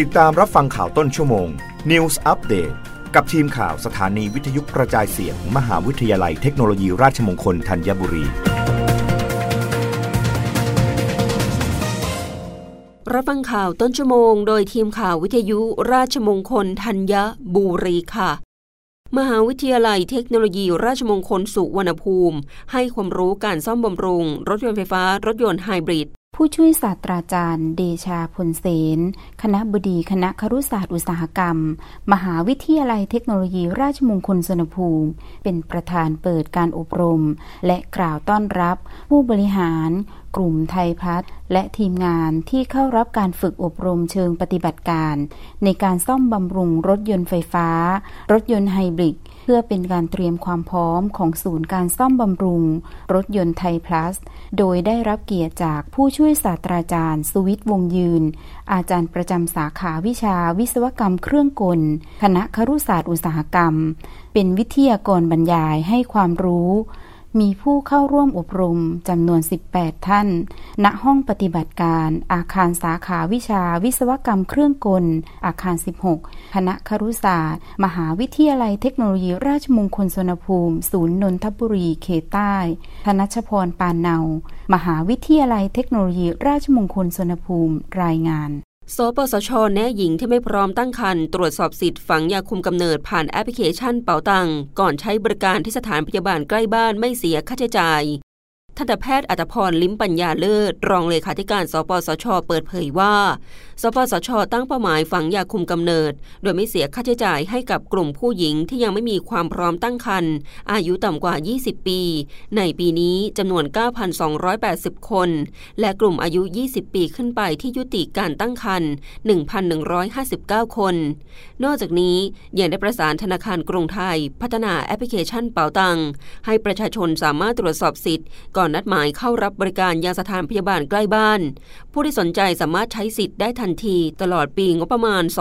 ติดตามรับฟังข่าวต้นชั่วโมง News Update กับทีมข่าวสถานีวิทยุกระจายเสียงมมหาวิทยาลัยเทคโนโลยีราชมงคลธัญบุรี รับฟังข่าวต้นชั่วโมง โดยทีมข่าววิทยุราชมงคลธัญบุรีค่ะมหาวิทยาลัยเทคโนโลยีราชมงคลสุวรรณภูมิ ให้ความรู้การซ่อมบำรุง รถยนต์ไฟฟ้า รถยนต์ไฮบริด ผู้ช่วยศาสตราจารย์ เดชาพลเสน คณะบดีคณะครุศาสตร์อุตสาหกรรม มหาวิทยาลัยเทคโนโลยีราชมงคลสนภูมิ เป็นประธานเปิดการอบรม และกล่าวต้อนรับผู้บริหาร กลุ่มไทยพัฒและทีมงานที่เข้ารับการฝึกอบรมเชิงปฏิบัติการ ในการซ่อมบำรุงรถยนต์ไฟฟ้า รถยนต์ไฮบริดเพื่อเป็นการเตรียมความพร้อมของศูนย์การซ่อมบำรุง รถยนต์ไทยพลัส โดยได้รับเกียรติจากผู้ช่วยศาสตราจารย์ สุวิทย์วงยืน อาจารย์ประจำสาขาวิชาวิศวกรรมเครื่องกล คณะครุศาสตร์อุตสาหกรรม เป็นวิทยากรบรรยายให้ความรู้ มีผู้เข้าร่วมอบรมจำนวน 18 ท่าน ณ ห้องปฏิบัติการ อาคารสาขาวิชาวิศวกรรมเครื่องกล อาคาร 16 คณะครุศาสตร์ มหาวิทยาลัยเทคโนโลยีราชมงคลสนภูมิ ศูนย์นนทบุรีเขตใต้ ธนชพรปานเนา มหาวิทยาลัยเทคโนโลยีราชมงคลสนภูมิรายงาน สปสช แนะหญิงที่ไม่พร้อมตั้งครรภ์ตรวจสอบสิทธิ์ฝังยาคุมกำเนิดผ่านแอปพลิเคชันเป๋าตังก่อนใช้บริการที่สถานพยาบาลใกล้บ้านไม่เสียค่าใช้จ่าย ทันตแพทย์อัตพร ลิ้มปัญญาเลิศ รองเลขาธิการ สปสช เปิดเผยว่า สปสช ตั้งเป้าหมายฝังยาคุมกำเนิด โดยไม่เสียค่าใช้จ่ายให้กับกลุ่มผู้หญิงที่ยังไม่มีความพร้อมตั้งครรภ์อายุต่ำกว่า 20 ปี ในปีนี้จำนวน 9,280 คน และกลุ่มอายุ 20 ปีขึ้นไปที่ยุติการตั้งครรภ์1,159 คน นอกจากนี้ยังได้ประสานธนาคารกรุงไทย พัฒนาแอปพลิเคชันเป๋าตังให้ประชาชนสามารถตรวจสอบสิทธิ์ก่่อนนัดหมายเข้ารับบริการยังสถานพยาบาลใกล้บ้าน ผู้ที่สนใจสามารถใช้สิทธิ์ได้ทันทีตลอดปีงบประมาณ 2565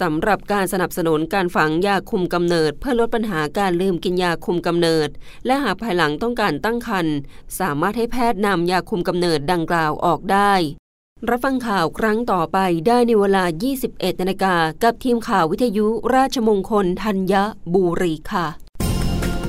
สำหรับการสนับสนุนการฝังยาคุมกำเนิด เพื่อลดปัญหาการลืมกินยาคุมกำเนิด และหากภายหลังต้องการตั้งครรภ์สามารถให้แพทย์นำยาคุมกำเนิดดังกล่าวออกได้ รับฟังข่าวครั้งต่อไปได้ในเวลา 21นาฬิกากับทีมข่าววิทยุราชมงคลธัญบุรีค่ะ